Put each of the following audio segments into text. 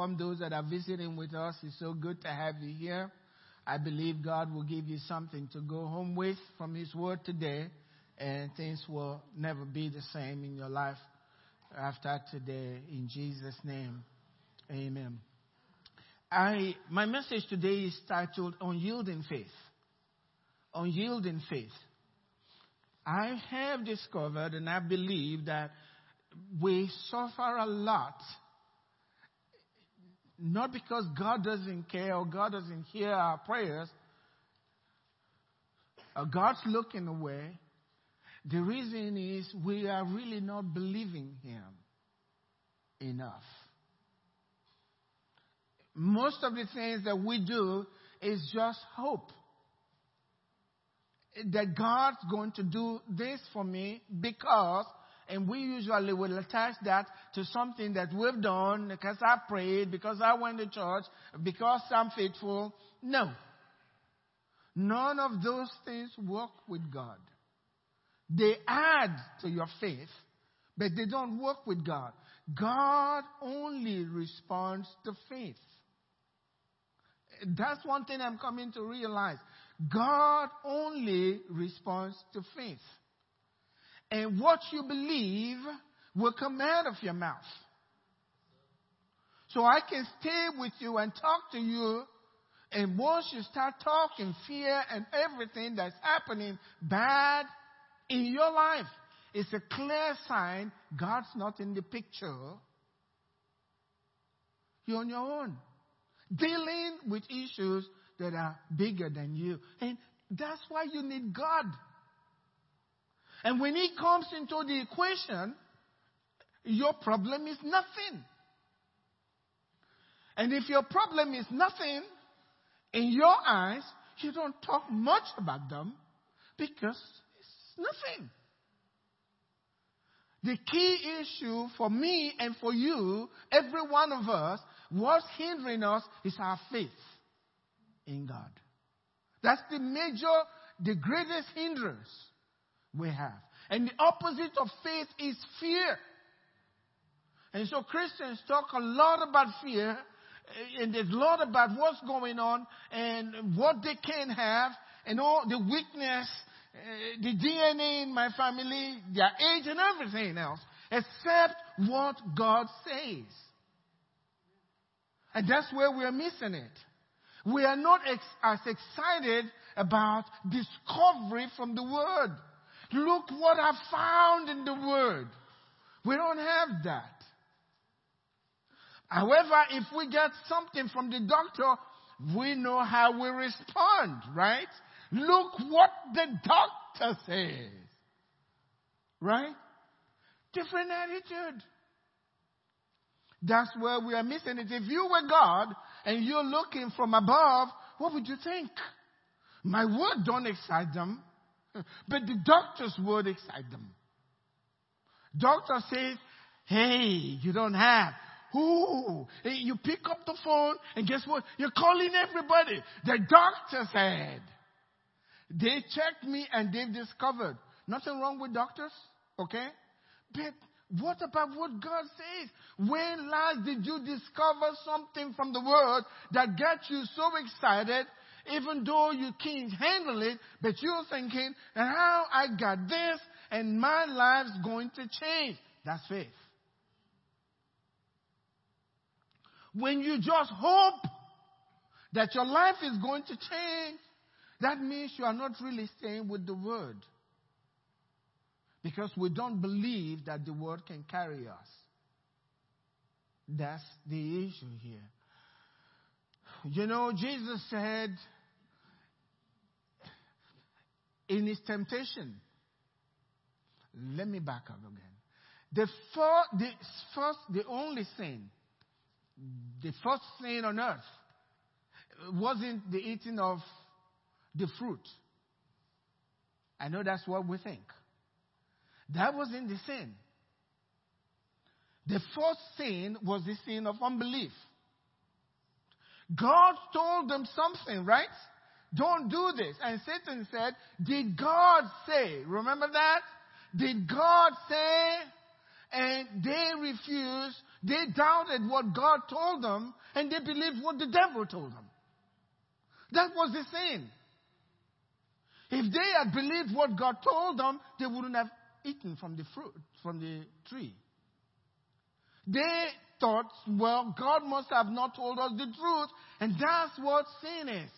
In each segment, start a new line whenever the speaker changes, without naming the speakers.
welcome those that are visiting with us. It's so good to have you here. I believe God will give you something to go home with from His Word today, and things will never be the same in your life after today. In Jesus' name, Amen. I my message today is titled "Unyielding Faith." Unyielding faith. I have discovered, and I believe that we suffer a lot not because God doesn't care or God doesn't hear our prayers, or God's looking away. The reason is we are really not believing Him enough. Most of the things that we do is just hope that God's going to do this for me because and we usually will attach that to something that we've done because I prayed, because I went to church, because I'm faithful. No. None of those things work with God. They add to your faith, but they don't work with God. God only responds to faith. That's one thing I'm coming to realize. God only responds to faith. And what you believe will come out of your mouth. So I can stay with you and talk to you. And once you start talking fear and everything that's happening bad in your life, it's a clear sign God's not in the picture. You're on your own. Dealing with issues that are bigger than you. And that's why you need God. And when he comes into the equation, your problem is nothing. And if your problem is nothing, in your eyes, you don't talk much about them because it's nothing. The key issue for me and for you, every one of us, what's hindering us is our faith in God. That's the major, the greatest hindrance we have. And the opposite of faith is fear. And so Christians talk a lot about fear, and there's a lot about what's going on and what they can have, and all the weakness, uh, the DNA in my family, their age, and everything else, except what God says. And that's where we're missing it. We are not ex- as excited about discovery from the Word. Look what I found in the Word. We don't have that. However, if we get something from the doctor, we know how we respond, right? Look what the doctor says. Right? Different attitude. That's where we are missing it. If you were God and you're looking from above, what would you think? My word don't excite them. But the doctor's word excite them. Doctor says, hey, you don't have. Who? you pick up the phone and guess what? You're calling everybody. The doctor said. They checked me and they've discovered nothing wrong with doctors, okay? But what about what God says? When last did you discover something from the word that gets you so excited even though you can't handle it, but you're thinking, and how I got this and my life's going to change. That's faith. When you just hope that your life is going to change, that means you are not really staying with the word. Because we don't believe that the word can carry us. That's the issue here. You know, Jesus said in his temptation, let me back up again. The, first, the first, the only sin, the first sin on earth wasn't the eating of the fruit. I know that's what we think. That wasn't the sin. The first sin was the sin of unbelief. God told them something, right? Don't do this. And Satan said, Did God say? Remember that? Did God say? And they refused They doubted what God told them and they believed what the devil told them. That was the sin. If they had believed what God told them, they wouldn't have eaten from the fruit, from the tree. They thought, well, God must have not told us the truth, and that's what sin is.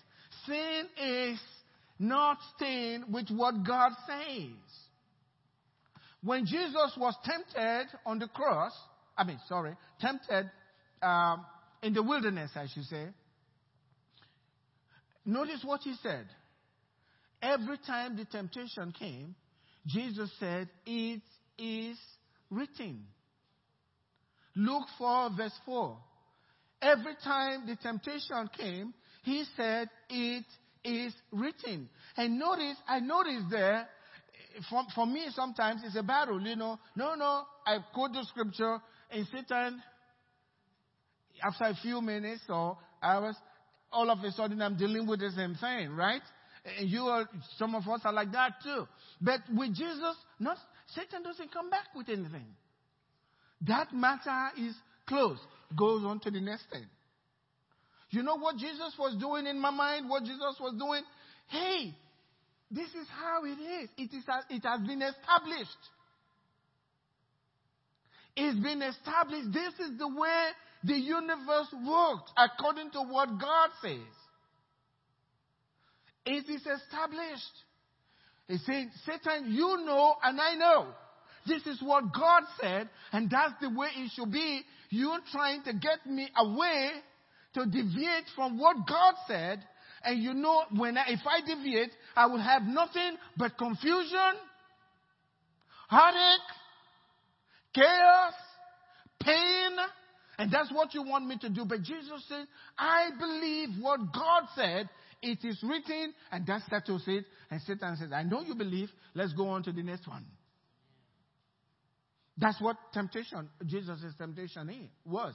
Sin is not staying with what God says. When Jesus was tempted on the cross, I mean, sorry, tempted um, in the wilderness, I should say, notice what he said. Every time the temptation came, Jesus said, It is written. Luke 4, verse 4. Every time the temptation came, he said, It is written. And notice, I noticed there, for, for me sometimes it's a battle, you know. No, no, I quote the scripture and Satan, after a few minutes or hours, all of a sudden I'm dealing with the same thing, right? And you are, some of us are like that too. But with Jesus, not, Satan doesn't come back with anything. That matter is closed. Goes on to the next thing. You know what Jesus was doing in my mind? What Jesus was doing? Hey, this is how it is. It, is, it has been established. It's been established. This is the way the universe works according to what God says. It is established. He's saying, Satan, you know and I know. This is what God said, and that's the way it should be. You're trying to get me away to deviate from what God said. And you know, when I, if I deviate, I will have nothing but confusion, heartache, chaos, pain, and that's what you want me to do. But Jesus said, I believe what God said. It is written, and that settles it. And Satan says, I know you believe. Let's go on to the next one. That's what temptation, Jesus' temptation was.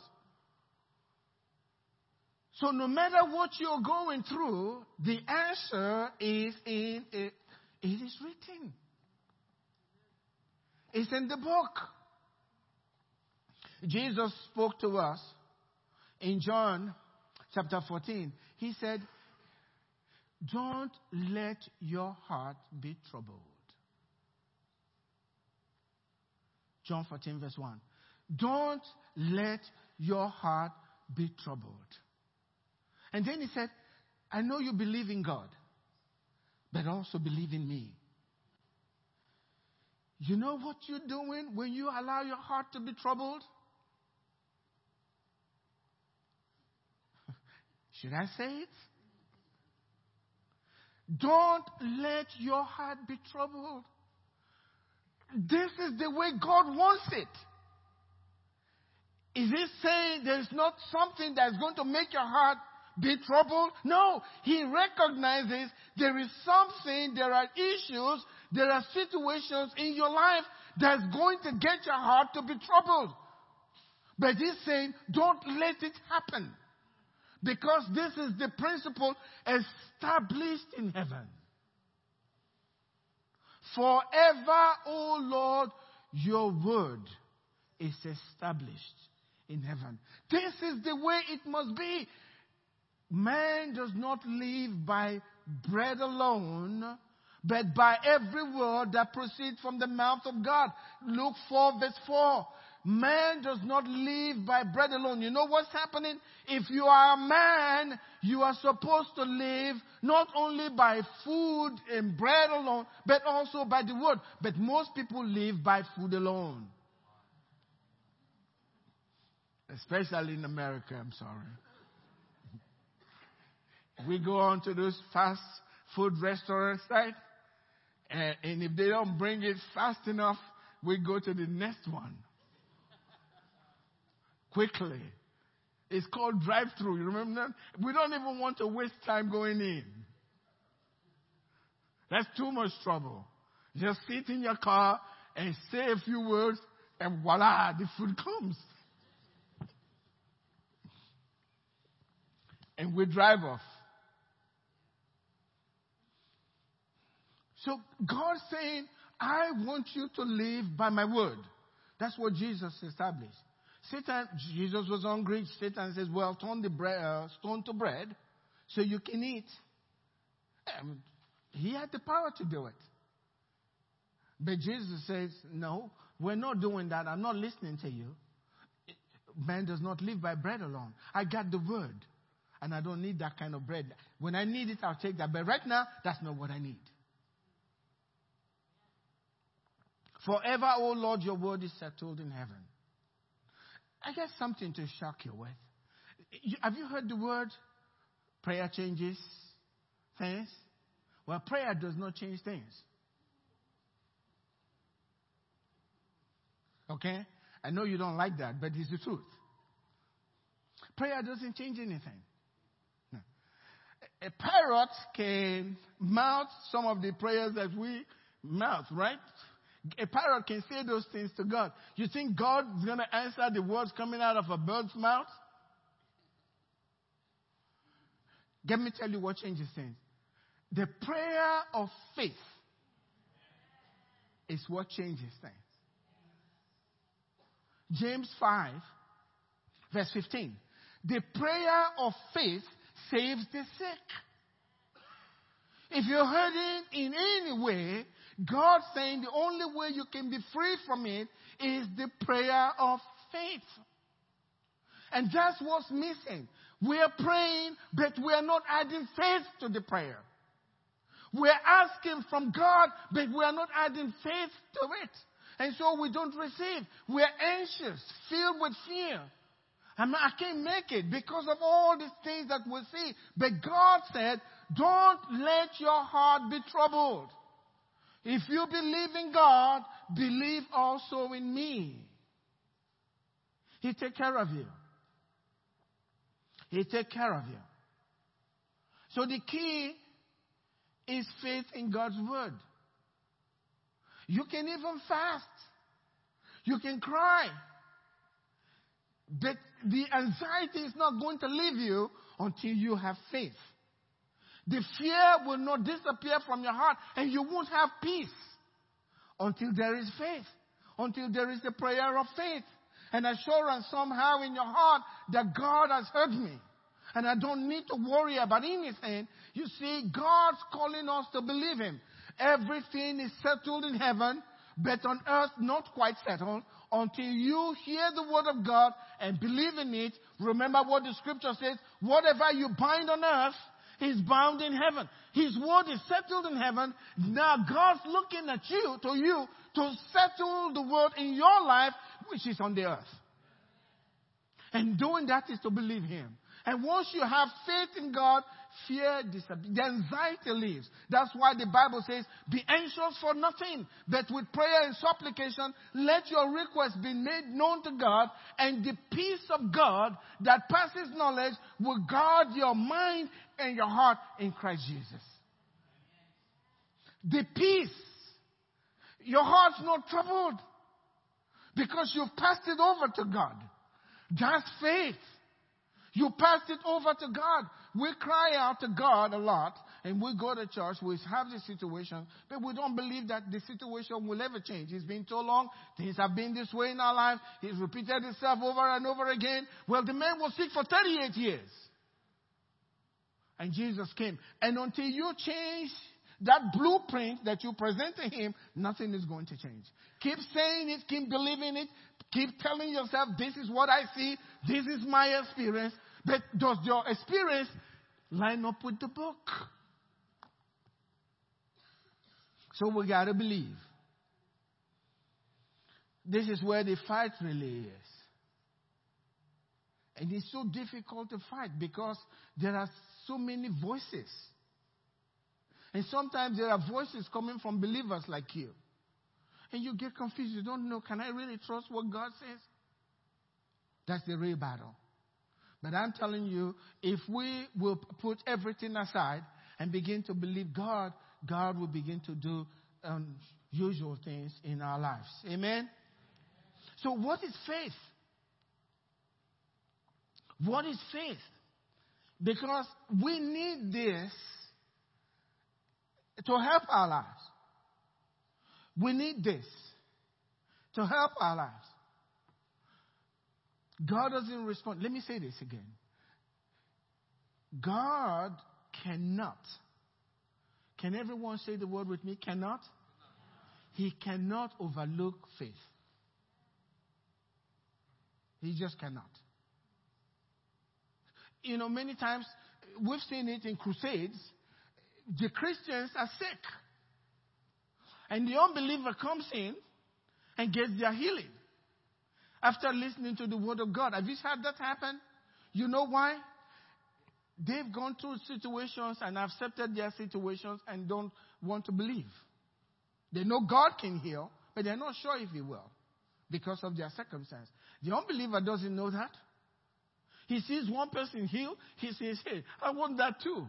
So no matter what you're going through, the answer is in it. It is written. It's in the book. Jesus spoke to us in John chapter 14. He said, Don't let your heart be troubled. John 14, verse 1. Don't let your heart be troubled. And then he said, I know you believe in God, but also believe in me. You know what you're doing when you allow your heart to be troubled? Should I say it? Don't let your heart be troubled. This is the way God wants it. Is he saying there's not something that's going to make your heart be troubled? No. He recognizes there is something, there are issues, there are situations in your life that's going to get your heart to be troubled. But he's saying, don't let it happen. Because this is the principle established in heaven. Forever, O Lord, your word is established in heaven. This is the way it must be. Man does not live by bread alone, but by every word that proceeds from the mouth of God. Luke 4 verse 4. Man does not live by bread alone. You know what's happening? If you are a man, you are supposed to live not only by food and bread alone, but also by the word. But most people live by food alone. Especially in America, I'm sorry. We go on to those fast food restaurants, right? And, and if they don't bring it fast enough, we go to the next one quickly. It's called drive through. You remember that? We don't even want to waste time going in. That's too much trouble. Just sit in your car and say a few words, and voila, the food comes. And we drive off. So God's saying, I want you to live by my word. That's what Jesus established. Satan, Jesus was hungry. Satan says, well, turn the bread, uh, stone to bread so you can eat. And he had the power to do it. But Jesus says, no, we're not doing that. I'm not listening to you. Man does not live by bread alone. I got the word. And I don't need that kind of bread. When I need it, I'll take that. But right now, that's not what I need. Forever, O oh Lord, your word is settled in heaven. I got something to shock you with. Have you heard the word prayer changes things? Well, prayer does not change things. Okay? I know you don't like that, but it's the truth. Prayer doesn't change anything. A parrot can mouth some of the prayers that we mouth, right? A parrot can say those things to God. You think God is going to answer the words coming out of a bird's mouth? Let me tell you what changes things. The prayer of faith is what changes things. James 5, verse 15. The prayer of faith saves the sick. If you're hurting in any way, God saying the only way you can be free from it is the prayer of faith. And that's what's missing. We're praying, but we're not adding faith to the prayer. We're asking from God, but we're not adding faith to it. And so we don't receive. We're anxious, filled with fear. I can't make it because of all these things that we see. But God said, don't let your heart be troubled. If you believe in God, believe also in me. He take care of you. He take care of you. So the key is faith in God's word. You can even fast. You can cry. But the anxiety is not going to leave you until you have faith. The fear will not disappear from your heart and you won't have peace until there is faith, until there is the prayer of faith, and assurance somehow in your heart that God has heard me and I don't need to worry about anything. You see, God's calling us to believe Him. Everything is settled in heaven, but on earth not quite settled until you hear the word of God and believe in it. Remember what the scripture says, whatever you bind on earth is bound in heaven. His word is settled in heaven. Now God's looking at you, to you, to settle the word in your life, which is on the earth. And doing that is to believe Him. And once you have faith in God, fear disappears. The anxiety leaves. That's why the Bible says, be anxious for nothing, but with prayer and supplication, let your requests be made known to God, and the peace of God that passes knowledge will guard your mind and your heart in Christ Jesus. The peace. Your heart's not troubled because you've passed it over to God. That's faith. You passed it over to God. We cry out to God a lot and we go to church, we have this situation, but we don't believe that the situation will ever change. It's been so long, things have been this way in our life, it's repeated itself over and over again. Well, the man was sick for 38 years. And Jesus came. And until you change that blueprint that you present to him, nothing is going to change. Keep saying it, keep believing it, keep telling yourself, this is what I see, this is my experience, but does your experience line up with the book? So we got to believe. This is where the fight really is. And it's so difficult to fight because there are so many voices. And sometimes there are voices coming from believers like you. And you get confused. You don't know, can I really trust what God says? That's the real battle. But I'm telling you, if we will put everything aside and begin to believe God, God will begin to do unusual um, things in our lives. Amen? So, what is faith? What is faith? Because we need this to help our lives. We need this to help our lives. God doesn't respond. Let me say this again. God cannot. Can everyone say the word with me? Cannot? He cannot overlook faith. He just cannot. You know, many times we've seen it in crusades. The Christians are sick. And the unbeliever comes in and gets their healing after listening to the word of God. Have you had that happen? You know why? They've gone through situations and accepted their situations and don't want to believe. They know God can heal, but they're not sure if He will because of their circumstance. The unbeliever doesn't know that. He sees one person heal, he says, Hey, I want that too.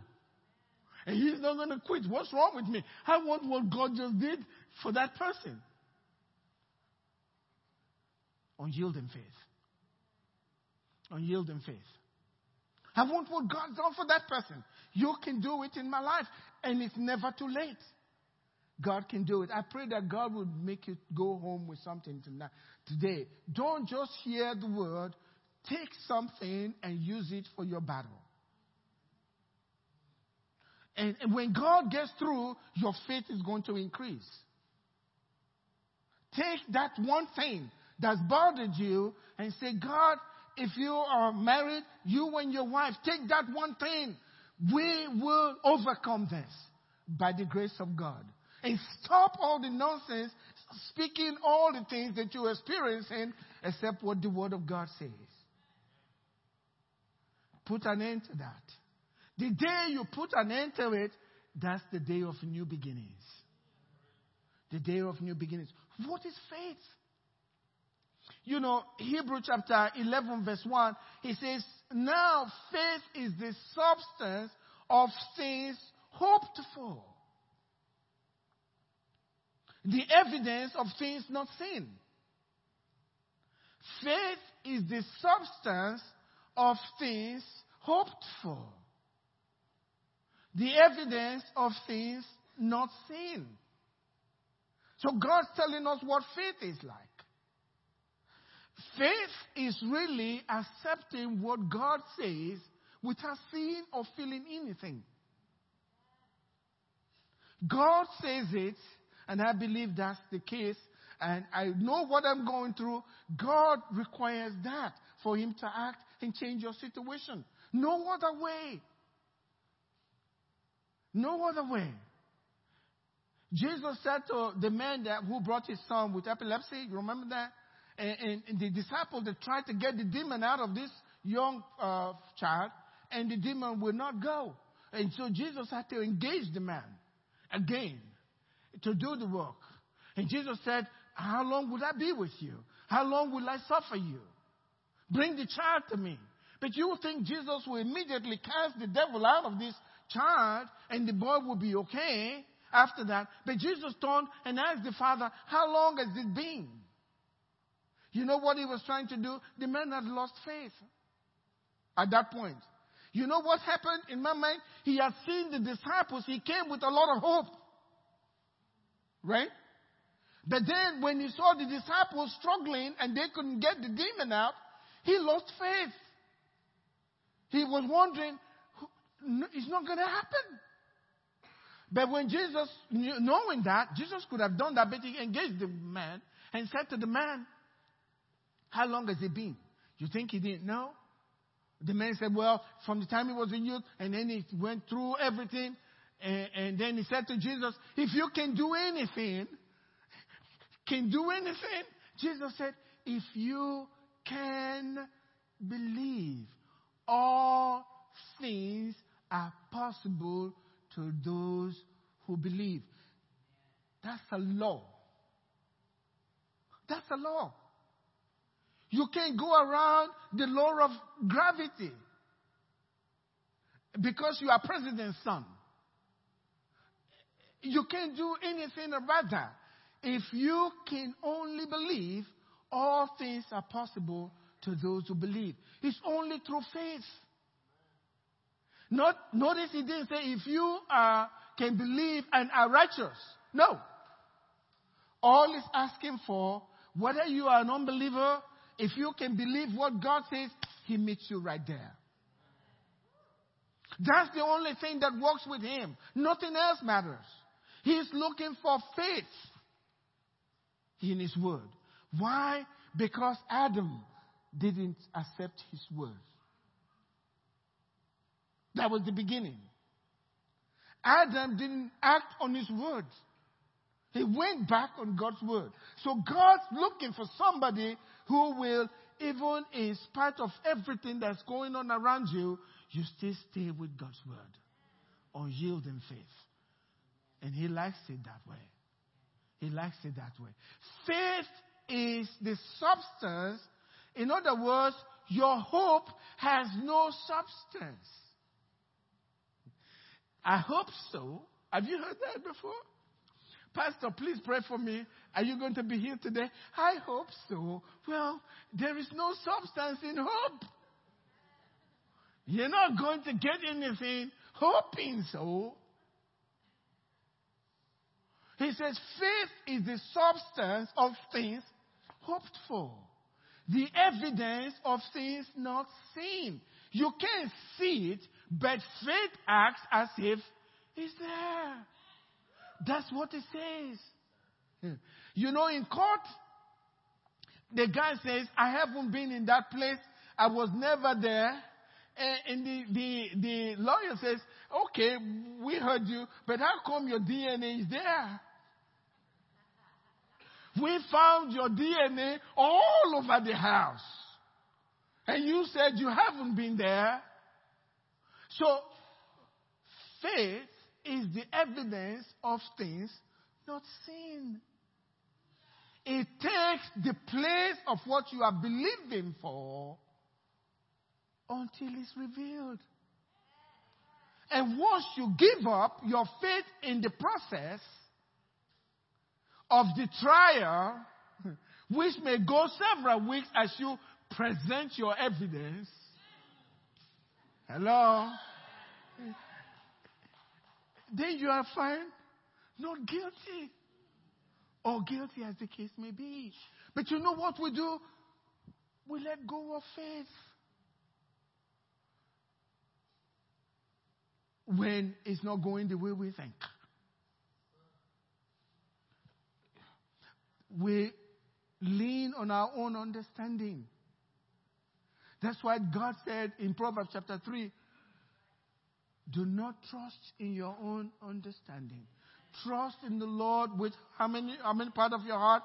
And he's not going to quit. What's wrong with me? I want what God just did for that person. Unyielding faith. Unyielding faith. I want what God's done for that person. You can do it in my life, and it's never too late. God can do it. I pray that God would make you go home with something tonight, today. Don't just hear the word, take something and use it for your battle. And, and when God gets through, your faith is going to increase. Take that one thing that's bothered you and say, God, if you are married, you and your wife, take that one thing. We will overcome this by the grace of God. And stop all the nonsense, speaking all the things that you're experiencing except what the Word of God says. Put an end to that. The day you put an end to it, that's the day of new beginnings. The day of new beginnings. What is faith? You know, Hebrew chapter 11, verse 1, he says, Now faith is the substance of things hoped for the evidence of things not seen. Faith is the substance of things hoped for, the evidence of things not seen. So God's telling us what faith is like. Faith is really accepting what God says without seeing or feeling anything. God says it, and I believe that's the case. And I know what I'm going through. God requires that for Him to act and change your situation. No other way. No other way. Jesus said to the man that, who brought his son with epilepsy, you remember that? And, and, the disciples that tried to get the demon out of this young uh, child, and the demon would not go. And so Jesus had to engage the man again to do the work. And Jesus said, How long will I be with you? How long will I suffer you? Bring the child to me. But you think Jesus will immediately cast the devil out of this child and the boy will be okay after that. But Jesus turned and asked the father, How long has it been? You know what he was trying to do? The man had lost faith at that point. You know what happened in my mind? He had seen the disciples. He came with a lot of hope. Right? But then when he saw the disciples struggling and they couldn't get the demon out, he lost faith. He was wondering, it's not going to happen. But when Jesus, knowing that, Jesus could have done that, but he engaged the man and said to the man, How long has it been? You think he didn't know? The man said, Well, from the time he was a youth, and then he went through everything, and, and then he said to Jesus, If you can do anything, can do anything, Jesus said, If you can believe, all things are possible to those who believe. That's a law. That's a law. You can't go around the law of gravity because you are president's son. You can't do anything about that. If you can only believe, all things are possible to those who believe. It's only through faith. Not, notice he didn't say if you are, can believe and are righteous. No. All is asking for, whether you are an unbeliever, if you can believe what God says, He meets you right there. That's the only thing that works with Him. Nothing else matters. He's looking for faith in His Word. Why? Because Adam didn't accept His Word. That was the beginning. Adam didn't act on His Word. He went back on God's Word. So God's looking for somebody who will, even in spite of everything that's going on around you, you still stay with God's Word. Unyielding faith. And He likes it that way. He likes it that way. Faith is the substance. In other words, your hope has no substance. I hope so. Have you heard that before? Pastor, please pray for me. Are you going to be here today? I hope so. Well, there is no substance in hope. You're not going to get anything hoping so. He says, faith is the substance of things hoped for, the evidence of things not seen. You can't see it, but faith acts as if it's there. That's what it says. Hmm. You know, in court, the guy says, I haven't been in that place. I was never there. And the, the, the lawyer says, okay, we heard you, but how come your DNA is there? We found your DNA all over the house. And you said you haven't been there. So, faith is the evidence of things not seen. It takes the place of what you are believing for until it's revealed. And once you give up your faith in the process of the trial, which may go several weeks as you present your evidence, hello, then you are found not guilty or guilty as the case may be. But you know what we do? We let go of faith. when it's not going the way we think. We lean on our own understanding. That's why God said in Proverbs chapter 3 do not trust in your own understanding. Trust in the Lord with how many, how many part of your heart?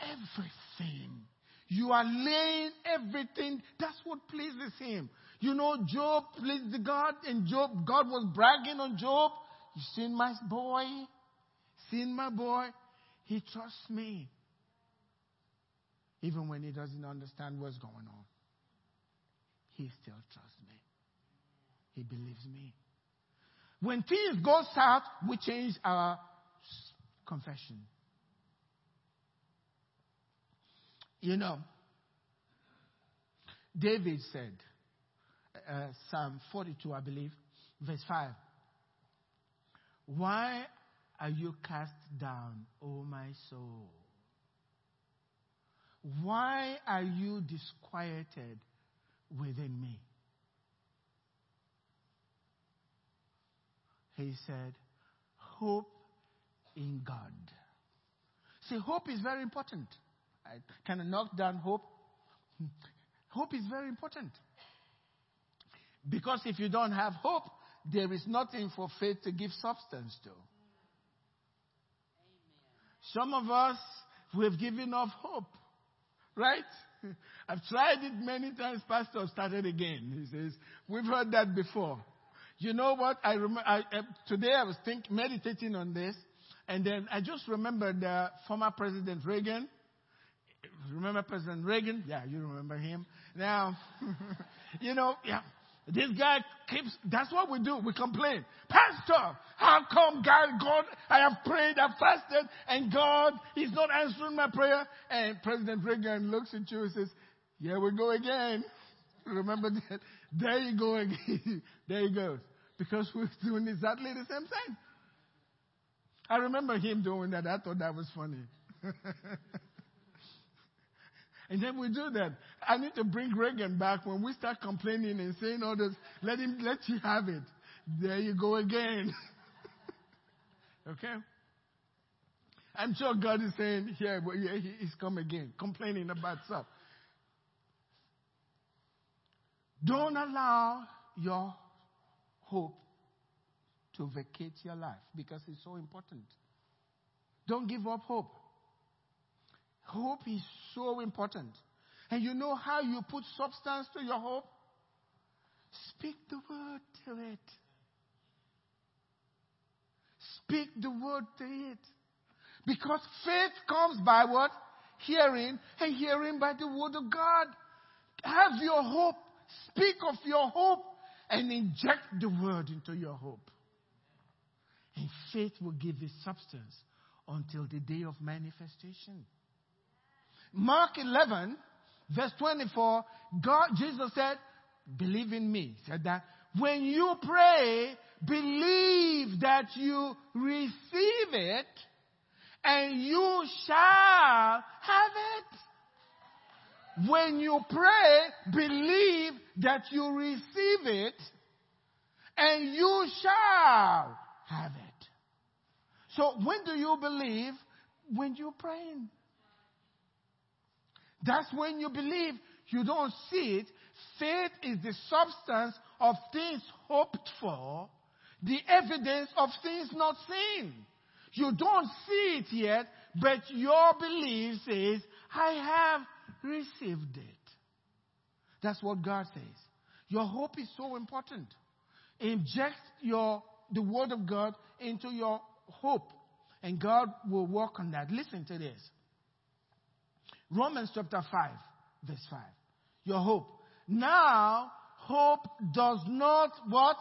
Everything. You are laying everything. That's what pleases Him. You know, Job pleased God, and Job, God was bragging on Job. You seen my boy? Seen my boy? He trusts me. Even when he doesn't understand what's going on, he still trusts. He believes me. When things go south, we change our confession. You know, David said, uh, Psalm 42, I believe, verse 5. Why are you cast down, O my soul? Why are you disquieted within me? He said, Hope in God. See, hope is very important. I kind of knocked down hope. Hope is very important. Because if you don't have hope, there is nothing for faith to give substance to. Amen. Some of us, we've given up hope. Right? I've tried it many times. Pastor started again. He says, We've heard that before. You know what? I, rem- I uh, today I was think, meditating on this, and then I just remembered the former President Reagan. Remember President Reagan? Yeah, you remember him. Now, you know, yeah, this guy keeps, that's what we do. We complain. Pastor, how come God, God, I have prayed, I've fasted, and God is not answering my prayer? And President Reagan looks at you and says, here we go again. Remember that? There you go again. there he goes. Because we're doing exactly the same thing. I remember him doing that. I thought that was funny. And then we do that. I need to bring Reagan back when we start complaining and saying all this. Let him, let you have it. There you go again. okay? I'm sure God is saying, here, yeah, he's come again, complaining about stuff. Don't allow your hope to vacate your life because it's so important. Don't give up hope. Hope is so important. And you know how you put substance to your hope? Speak the word to it. Speak the word to it. Because faith comes by what? Hearing, and hearing by the word of God. Have your hope. Speak of your hope and inject the word into your hope. And faith will give it substance until the day of manifestation. Mark 11, verse 24, God, Jesus said, believe in me. He Said that when you pray, believe that you receive it and you shall have it. When you pray, believe that you receive it and you shall have it. So when do you believe? When you're praying. That's when you believe. You don't see it. Faith is the substance of things hoped for, the evidence of things not seen. You don't see it yet, but your belief says, I have received it. That's what God says. Your hope is so important. Inject your, the word of God into your hope, and God will work on that. Listen to this. Romans chapter 5, verse 5. Your hope. Now, hope does not what?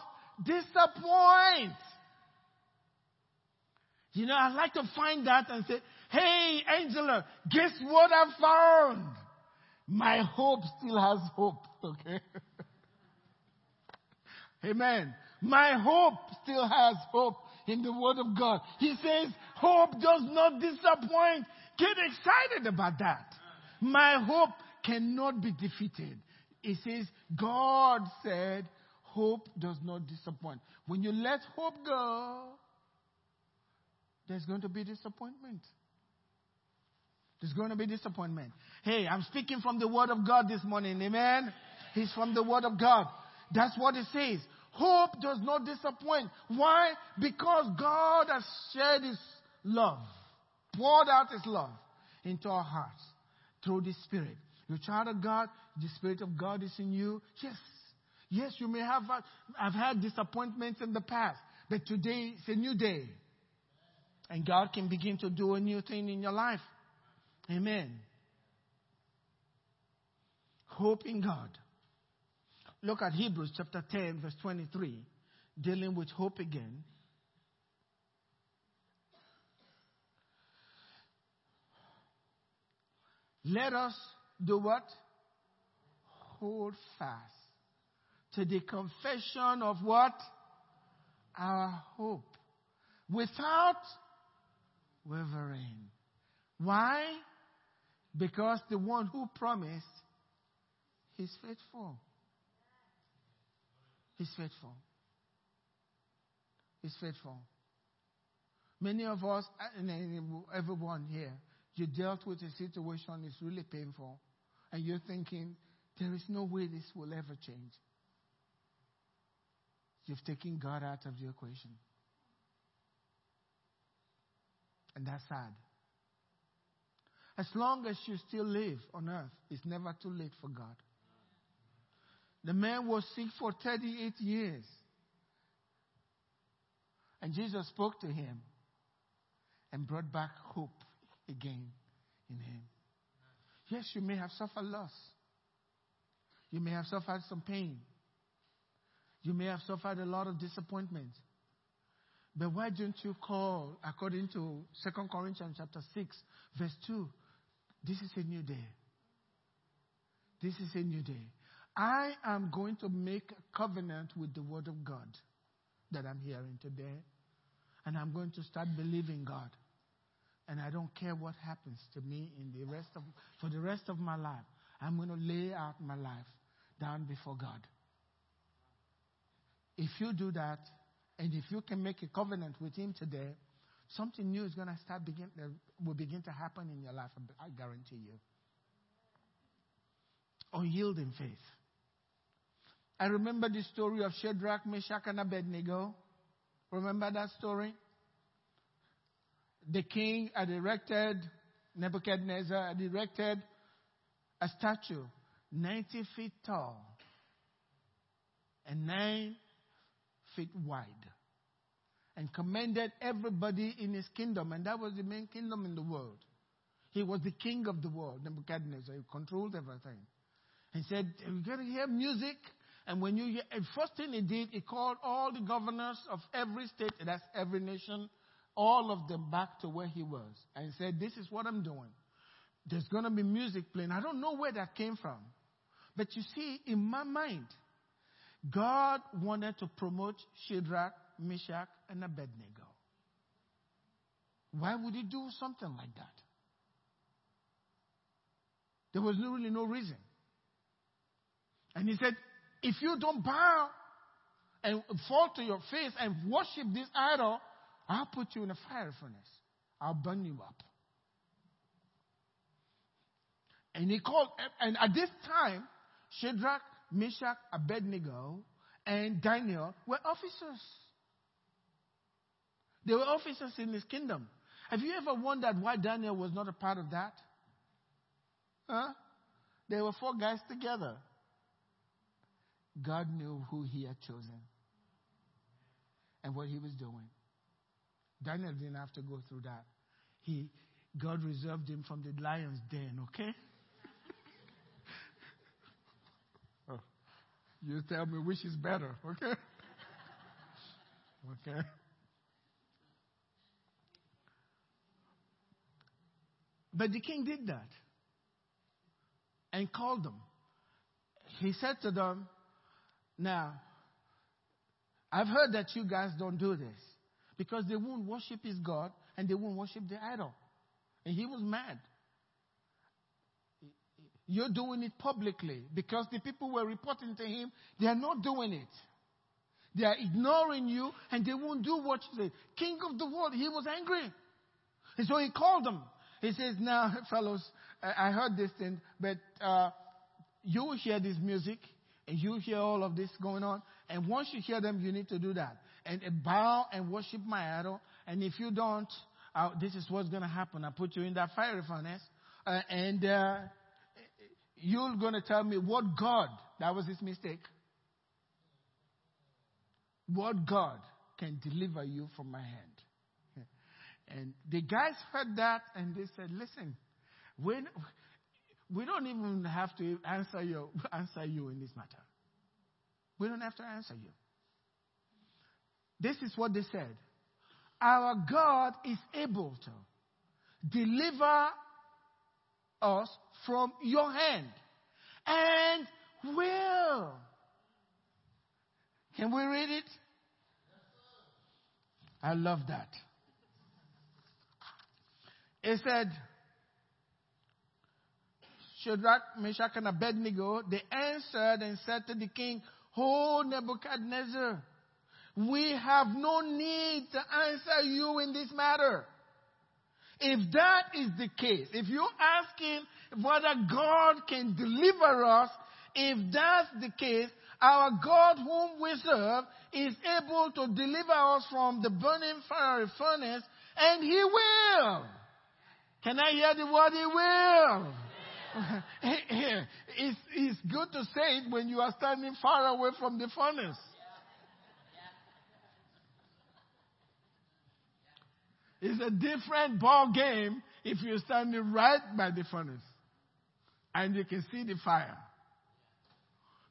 Disappoint. You know, I like to find that and say, hey, Angela, guess what I found? My hope still has hope, okay? Amen. My hope still has hope in the Word of God. He says, hope does not disappoint. Get excited about that. My hope cannot be defeated. It says, God said, hope does not disappoint. When you let hope go, there's going to be disappointment. There's going to be disappointment. Hey, I'm speaking from the Word of God this morning. Amen. He's from the Word of God. That's what it says. Hope does not disappoint. Why? Because God has shared His love, poured out His love into our hearts through the Spirit. You're a child of God, the Spirit of God is in you. Yes. Yes, you may have, I've had disappointments in the past, but today is a new day. And God can begin to do a new thing in your life. Amen. Hope in God. Look at Hebrews chapter 10, verse 23, dealing with hope again. Let us do what? Hold fast to the confession of what? Our hope. Without wavering. Why? Because the one who promised is faithful. He's faithful. He's faithful. Many of us, and everyone here, you dealt with a situation that's really painful, and you're thinking, there is no way this will ever change. You've taken God out of the equation. And that's sad. As long as you still live on earth, it's never too late for God. The man was sick for 38 years. And Jesus spoke to him and brought back hope again in him. Yes, you may have suffered loss. You may have suffered some pain. You may have suffered a lot of disappointment. But why don't you call, according to 2 Corinthians chapter 6, verse 2, this is a new day. This is a new day. I am going to make a covenant with the word of God that I'm hearing today. And I'm going to start believing God and I don't care what happens to me in the rest of for the rest of my life. I'm going to lay out my life down before God. If you do that, and if you can make a covenant with Him today, something new is going to start begin will begin to happen in your life. I guarantee you. Unyielding faith. I remember the story of Shadrach, Meshach, and Abednego. Remember that story? The king had erected, Nebuchadnezzar had erected a statue 90 feet tall and 9 feet wide and commanded everybody in his kingdom, and that was the main kingdom in the world. He was the king of the world, Nebuchadnezzar. He controlled everything. He said, You're going to hear music. And when you hear, and first thing he did, he called all the governors of every state, and that's every nation, all of them back to where he was. And said, This is what I'm doing. There's going to be music playing. I don't know where that came from. But you see, in my mind, God wanted to promote Shadrach, Meshach, and Abednego. Why would he do something like that? There was really no reason. And he said, if you don't bow and fall to your face and worship this idol, I'll put you in a fire furnace. I'll burn you up. And he called, and at this time, Shadrach, Meshach, Abednego, and Daniel were officers. They were officers in his kingdom. Have you ever wondered why Daniel was not a part of that? Huh? There were four guys together. God knew who he had chosen and what he was doing. Daniel didn't have to go through that. He, God reserved him from the lion's den, okay? oh, you tell me which is better, okay? okay. But the king did that and called them. He said to them, Now, I've heard that you guys don't do this because they won't worship his God and they won't worship the idol. And he was mad. You're doing it publicly because the people were reporting to him, they are not doing it. They are ignoring you and they won't do what you say. King of the world, he was angry. And so he called them he says, Now, fellows, I heard this thing, but uh, you hear this music and you hear all of this going on. And once you hear them, you need to do that. And bow and worship my idol. And if you don't, uh, this is what's going to happen. I put you in that fiery furnace. Uh, and uh, you're going to tell me what God, that was his mistake, what God can deliver you from my hand. And the guys heard that and they said, listen, we, we don't even have to answer you, answer you in this matter. We don't have to answer you. This is what they said. Our God is able to deliver us from your hand and will. Can we read it? I love that. He said, Shadrach, Meshach, and Abednego, they answered and said to the king, Oh, Nebuchadnezzar, we have no need to answer you in this matter. If that is the case, if you're asking whether God can deliver us, if that's the case, our God whom we serve is able to deliver us from the burning fiery furnace, and He will. Can I hear the word He will? it's, it's good to say it when you are standing far away from the furnace. It's a different ball game if you're standing right by the furnace and you can see the fire.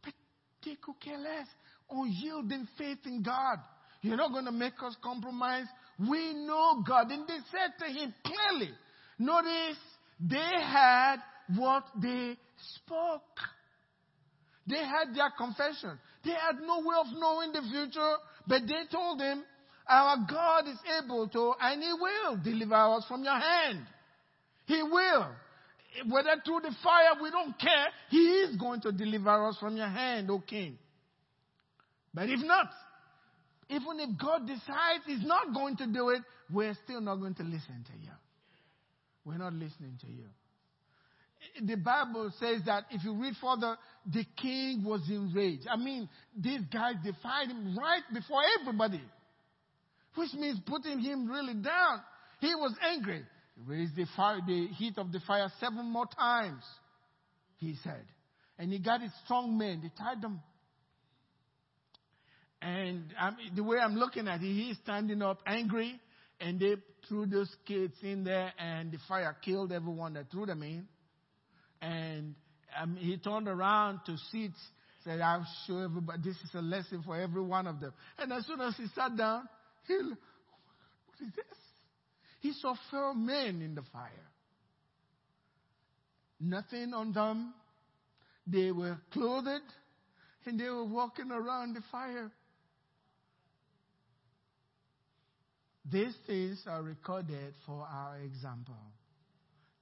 But they could care less. Unyielding faith in God. You're not going to make us compromise. We know God. And they said to him clearly, Notice they had what they spoke. They had their confession. They had no way of knowing the future, but they told him, Our God is able to, and He will deliver us from your hand. He will. Whether through the fire, we don't care. He is going to deliver us from your hand, O King. But if not, even if God decides He's not going to do it, we're still not going to listen to you. We're not listening to you. The Bible says that if you read further, the king was enraged. I mean, these guys defied him right before everybody, which means putting him really down. He was angry. Raised the fire, the heat of the fire seven more times, he said. And he got his strong men, they tied them. And I'm, the way I'm looking at it, he's standing up angry, and they threw those kids in there, and the fire killed everyone that threw them in. And um, he turned around to sit, said, I'll show everybody, this is a lesson for every one of them. And as soon as he sat down, he, what is this? He saw four men in the fire. Nothing on them. They were clothed and they were walking around the fire. These things are recorded for our example.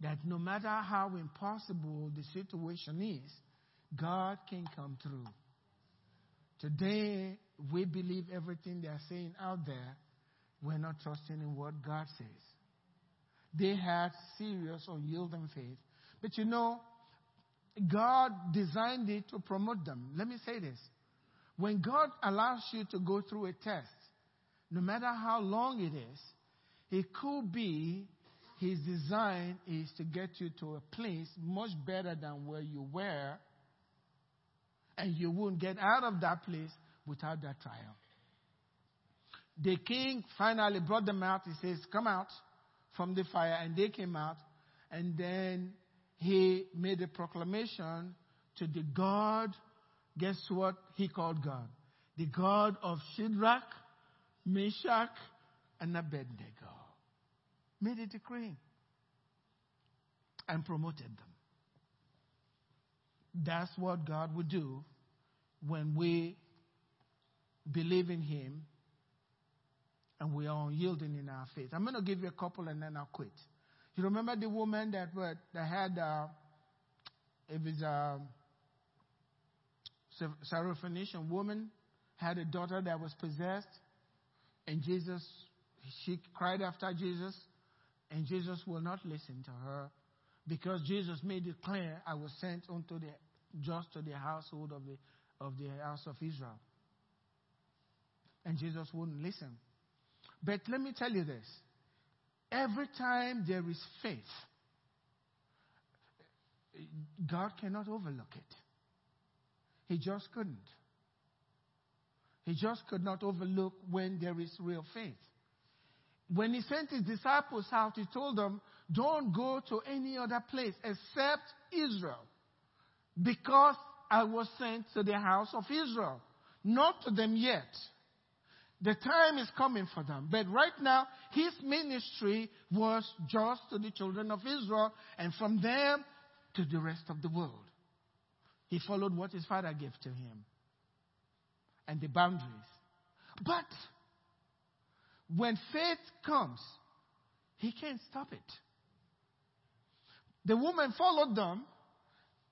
That no matter how impossible the situation is, God can come through. Today, we believe everything they are saying out there. We're not trusting in what God says. They had serious, unyielding faith. But you know, God designed it to promote them. Let me say this. When God allows you to go through a test, no matter how long it is, it could be his design is to get you to a place much better than where you were, and you won't get out of that place without that trial. The king finally brought them out. He says, Come out from the fire, and they came out. And then he made a proclamation to the God. Guess what he called God? The God of Shadrach, Meshach, and Abednego. Made a decree and promoted them. That's what God would do when we believe in Him and we are unyielding in our faith. I'm going to give you a couple and then I'll quit. You remember the woman that, that had, uh, it was a Syrophoenician woman, had a daughter that was possessed, and Jesus, she cried after Jesus, and Jesus will not listen to her because Jesus made it clear, I was sent unto the just to the household of the of the house of Israel. And Jesus wouldn't listen. But let me tell you this. Every time there is faith, God cannot overlook it. He just couldn't. He just could not overlook when there is real faith. When he sent his disciples out, he told them, Don't go to any other place except Israel, because I was sent to the house of Israel, not to them yet. The time is coming for them. But right now, his ministry was just to the children of Israel and from them to the rest of the world. He followed what his father gave to him and the boundaries. But when faith comes, he can't stop it. The woman followed them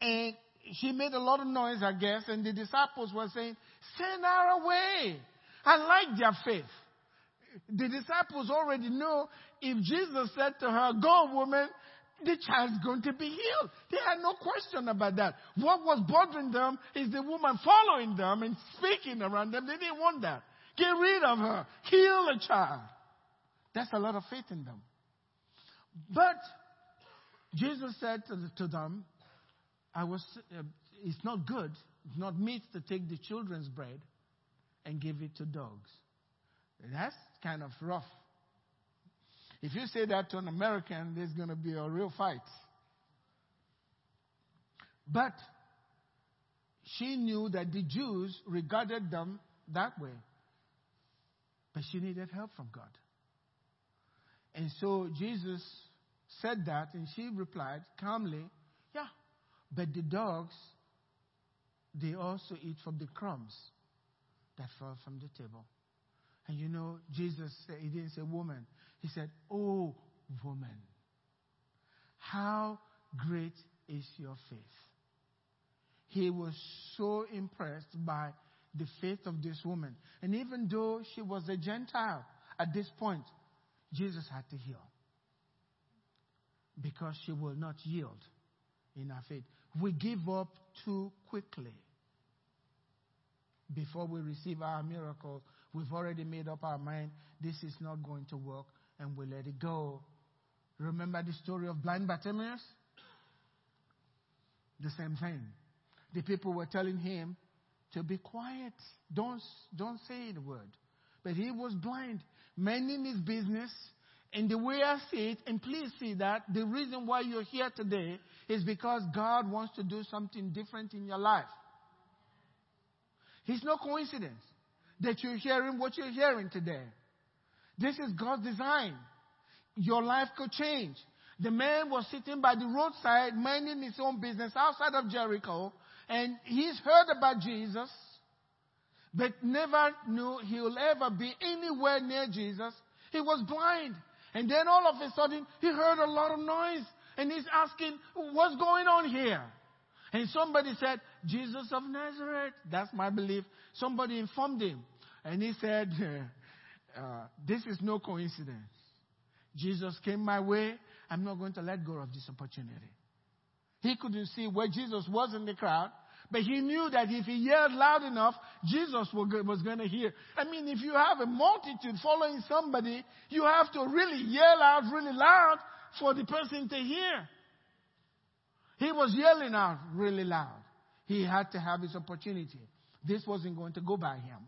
and she made a lot of noise, I guess, and the disciples were saying, Send her away. I like their faith. The disciples already know if Jesus said to her, Go, woman, the child's going to be healed. They had no question about that. What was bothering them is the woman following them and speaking around them. They didn't want that. Get rid of her. Heal the child. That's a lot of faith in them. But Jesus said to, them, I was, uh, it's not good, it's not meat to take the children's bread and give it to dogs. That's kind of rough. If you say that to an American, there's going to be a real fight. But she knew that the Jews regarded them that way. But she needed help from God. And so Jesus said that, and she replied calmly, Yeah, but the dogs, they also eat from the crumbs that fall from the table. And you know, Jesus said, he didn't say woman. He said, Oh, woman, how great is your faith? He was so impressed by the faith of this woman. And even though she was a Gentile at this point, Jesus had to heal. Because she will not yield in her faith. We give up too quickly before we receive our miracle. We've already made up our mind this is not going to work and we let it go. Remember the story of blind Bartimaeus? The same thing. The people were telling him to be quiet. Don't, don't say the word. But he was blind, minding his business. And the way I see it, and please see that, the reason why you're here today is because God wants to do something different in your life. It's no coincidence that you're hearing what you're hearing today. This is God's design. Your life could change. The man was sitting by the roadside, minding his own business outside of Jericho, and he's heard about Jesus, but never knew he will ever be anywhere near Jesus. He was blind. And then all of a sudden, he heard a lot of noise, and he's asking, What's going on here? And somebody said, Jesus of Nazareth. That's my belief. Somebody informed him. And he said, uh, This is no coincidence. Jesus came my way. I'm not going to let go of this opportunity. He couldn't see where Jesus was in the crowd, but he knew that if he yelled loud enough, Jesus was going to hear. I mean, if you have a multitude following somebody, you have to really yell out really loud for the person to hear. He was yelling out really loud. He had to have his opportunity. This wasn't going to go by him.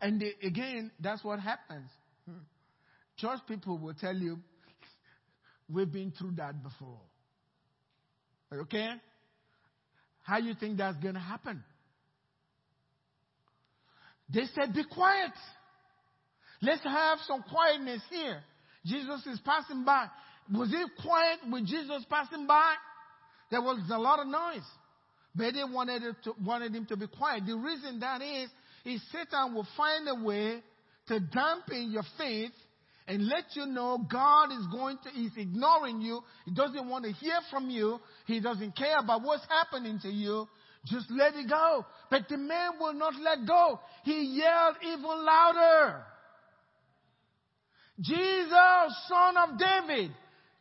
And the, again, that's what happens. Church people will tell you, we've been through that before. Okay? How you think that's going to happen? They said, be quiet. Let's have some quietness here. Jesus is passing by. Was it quiet with Jesus passing by? There was a lot of noise. But they wanted, to, wanted him to be quiet. The reason that is, is Satan will find a way to dampen your faith and let you know God is going to, he's ignoring you. He doesn't want to hear from you. He doesn't care about what's happening to you. Just let it go. But the man will not let go. He yelled even louder. Jesus, son of David.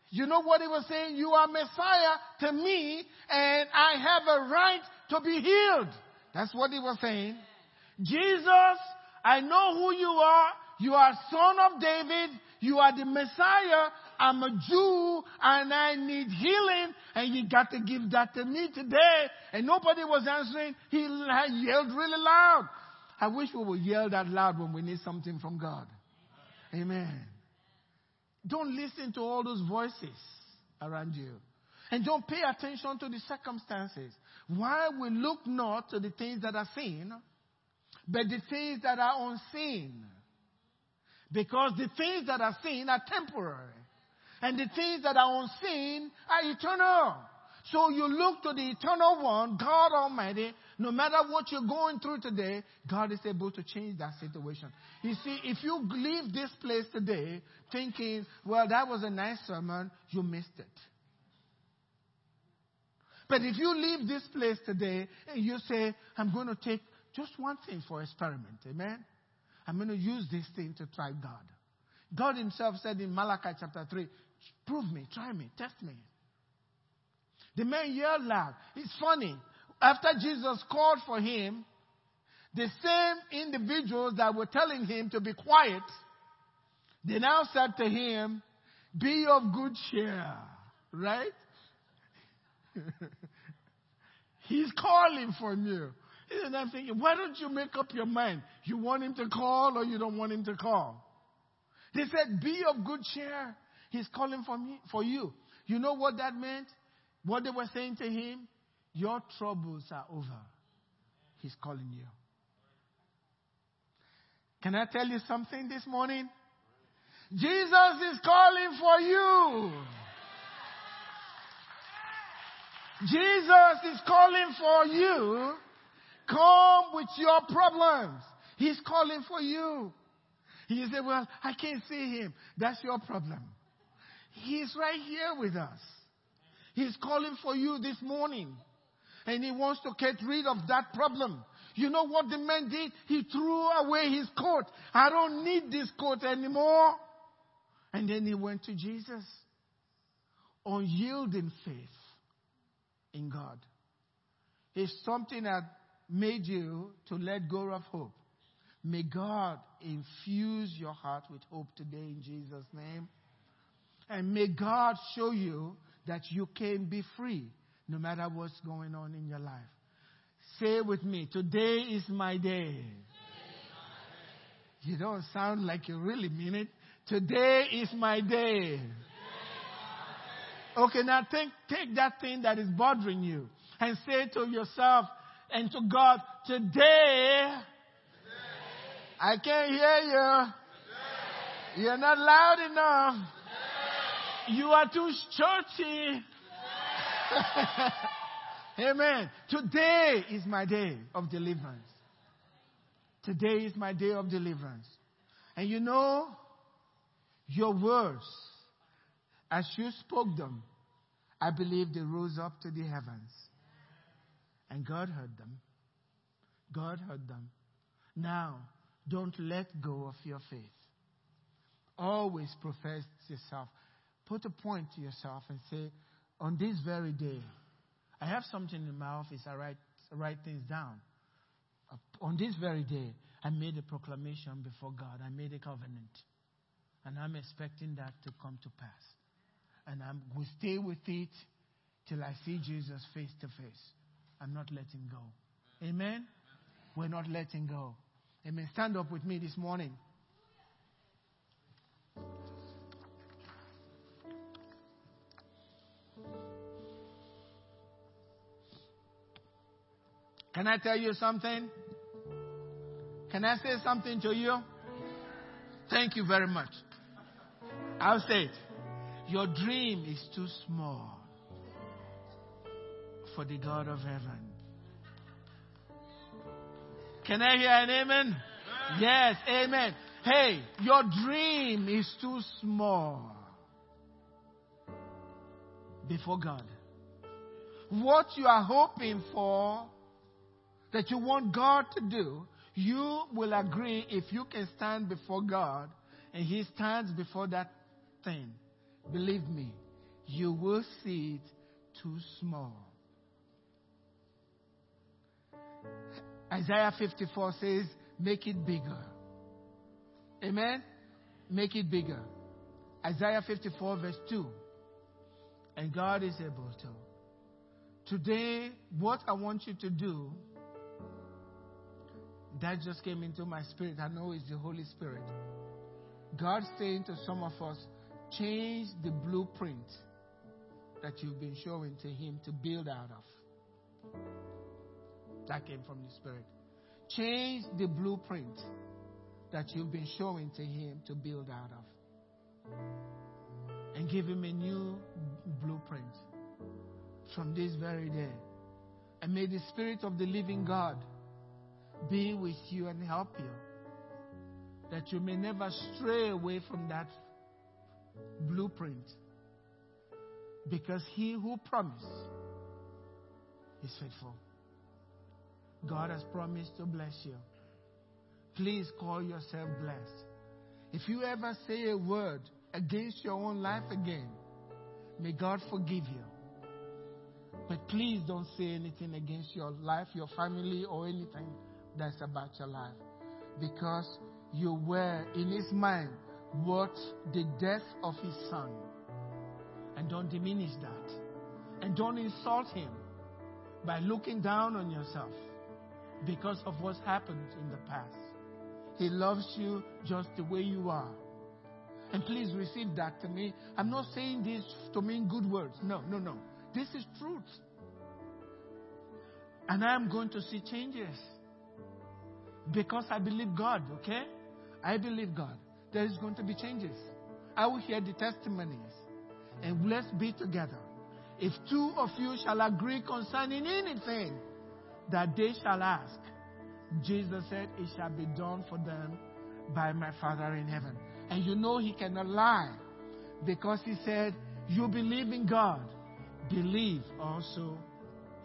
You know what he was saying? You are Messiah to me and I have a right to be healed. That's what he was saying. Jesus, I know who you are. You are son of David. You are the Messiah. I'm a Jew and I need healing and you got to give that to me today. And nobody was answering. He yelled really loud. I wish we would yell that loud when we need something from God. Amen. Don't listen to all those voices around you. And don't pay attention to the circumstances. Why we look not to the things that are seen, but the things that are unseen. Because the things that are seen are temporary. And the things that are unseen are eternal. So you look to the eternal one, God Almighty, no matter what you're going through today, God is able to change that situation. You see, if you leave this place today thinking, well, that was a nice sermon, you missed it. But if you leave this place today and you say, I'm going to take just one thing for experiment. Amen. I'm going to use this thing to try God. God himself said in Malachi chapter 3, prove me, try me, test me. The man yelled loud. It's funny. After Jesus called for him, the same individuals that were telling him to be quiet, they now said to him, be of good cheer. Right? He's calling for you. And I'm thinking, why don't you make up your mind? You want him to call or you don't want him to call? They said, be of good cheer. He's calling for me, for you. You know what that meant? What they were saying to him? Your troubles are over. He's calling you. Can I tell you something this morning? Jesus is calling for you. Jesus is calling for you Come with your problems. He's calling for you. You say, Well, I can't see him. That's your problem. He's right here with us. He's calling for you this morning. And he wants to get rid of that problem. You know what the man did? He threw away his coat. I don't need this coat anymore. And then he went to Jesus. Unyielding faith in God. If something had made you to let go of hope, may God infuse your heart with hope today in Jesus' name. And may God show you that you can be free no matter what's going on in your life. Say with me, today is my day. You don't sound like you really mean it. Today is my day. Okay, now take, take that thing that is bothering you and say to yourself and to God, today, I can't hear you. You're not loud enough. You are too churchy. Amen. Today is my day of deliverance. Today is my day of deliverance. And you know, your words, as you spoke them, I believe they rose up to the heavens. And God heard them. God heard them. Now, don't let go of your faith. Always profess yourself. Put a point to yourself and say, on this very day, I have something in my office. I write, write things down. On this very day, I made a proclamation before God. I made a covenant. And I'm expecting that to come to pass. And I will stay with it till I see Jesus face to face. I'm not letting go. Amen? We're not letting go. Amen. Stand up with me this morning. Can I tell you something? Can I say something to you? Thank you very much. I'll say it. Your dream is too small for the God of heaven. Can I hear an amen? Yes, amen. Hey, your dream is too small before God. What you are hoping for that you want God to do, you will agree if you can stand before God and He stands before that thing. Believe me, you will see it too small. Isaiah 54 says, make it bigger. Amen? Make it bigger. Isaiah 54, verse 2. And God is able to. Today, what I want you to do that just came into my spirit. I know it's the Holy Spirit. God saying to some of us, change the blueprint that you've been showing to Him to build out of. That came from the Spirit. Change the blueprint that you've been showing to Him to build out of. And give Him a new blueprint from this very day. And may the Spirit of the living God be with you and help you. That you may never stray away from that blueprint. Because he who promised is faithful. God has promised to bless you. Please call yourself blessed. If you ever say a word against your own life again, may God forgive you. But please don't say anything against your life, your family, or anything that's about your life. Because you were in his mind what the death of his son. And don't diminish that. And don't insult him by looking down on yourself because of what's happened in the past. He loves you just the way you are. And please receive that to me. I'm not saying this to mean good words. No, no, no. This is truth. And I am going to see changes. Because I believe God, okay? I believe God. There is going to be changes. I will hear the testimonies. And let's be together. If two of you shall agree concerning anything that they shall ask, Jesus said, It shall be done for them by my Father in heaven. And you know he cannot lie because he said, You believe in God, believe also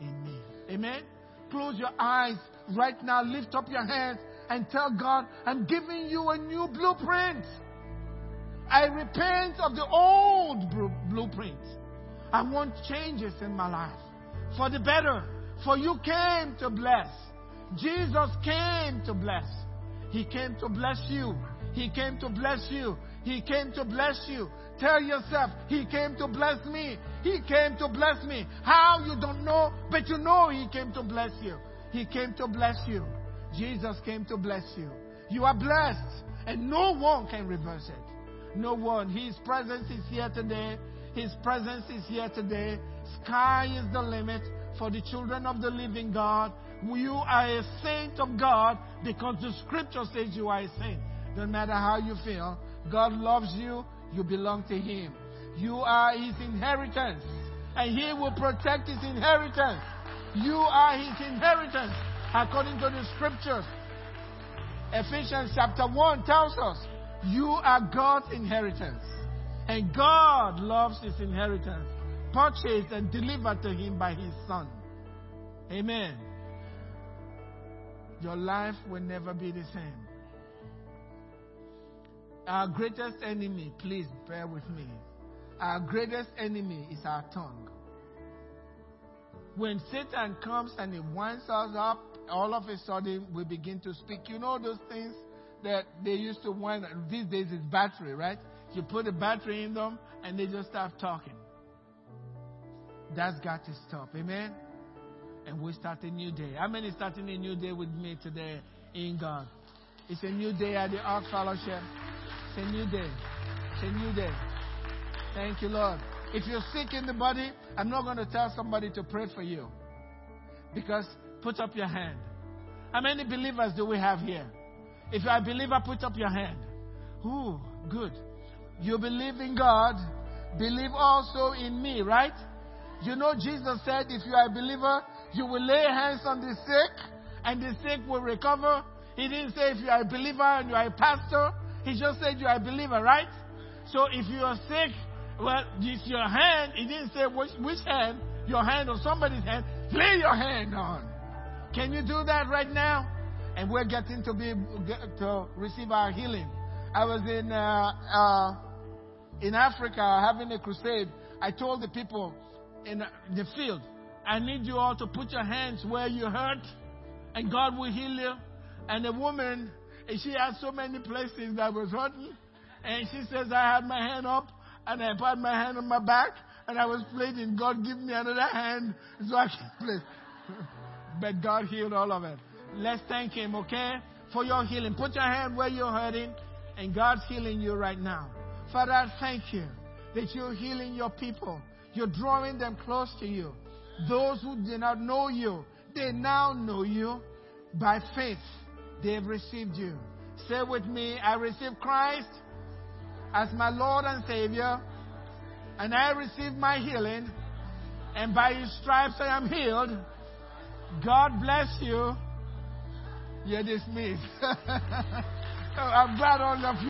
in me. Amen. Close your eyes right now, lift up your hands and tell God, I'm giving you a new blueprint. I repent of the old blueprint. I want changes in my life for the better. For you came to bless. Jesus came to bless. He came to bless you. He came to bless you. He came to bless you. Tell yourself, He came to bless me. He came to bless me. How you don't know, but you know He came to bless you. He came to bless you. Jesus came to bless you. You are blessed, and no one can reverse it. No one. His presence is here today. His presence is here today. Sky is the limit for the children of the living God. You are a saint of God because the scripture says you are a saint. No matter how you feel, God loves you. You belong to Him. You are His inheritance. And He will protect His inheritance. You are His inheritance according to the scriptures. Ephesians chapter 1 tells us you are God's inheritance. And God loves His inheritance, purchased and delivered to Him by His Son. Amen. Your life will never be the same. Our greatest enemy, please bear with me. Our greatest enemy is our tongue. When Satan comes and he winds us up, all of a sudden we begin to speak. You know those things that they used to wind these days is battery, right? You put a battery in them and they just start talking. That's got to stop. Amen? And we start a new day. How many starting a new day with me today in God? It's a new day at the Ark Fellowship. It's a new day. It's a new day. Thank you, Lord. If you're sick in the body, I'm not going to tell somebody to pray for you. Because put up your hand. How many believers do we have here? If you're a believer, put up your hand. Ooh, good. You believe in God, believe also in me, right? You know, Jesus said, if you are a believer, you will lay hands on the sick and the sick will recover. He didn't say if you are a believer and you are a pastor, he just said you are a believer, right? So if you are sick, well, it's your hand. He didn't say which, which hand, your hand or somebody's hand. Lay your hand on. Can you do that right now? And we're getting to be to receive our healing. I was in uh, uh, in Africa having a crusade. I told the people in the field, I need you all to put your hands where you hurt, and God will heal you. And the woman she had so many places that was hurting. And she says, I had my hand up and I put my hand on my back and I was pleading, God, give me another hand so I can play. but God healed all of it. Let's thank Him, okay? For your healing. Put your hand where you're hurting and God's healing you right now. Father, I thank you that you're healing your people. You're drawing them close to you. Those who did not know you, they now know you by faith. They've received you. Say with me, I receive Christ as my Lord and Savior, and I receive my healing, and by His stripes I am healed. God bless you. You're dismissed. I'm glad all of you.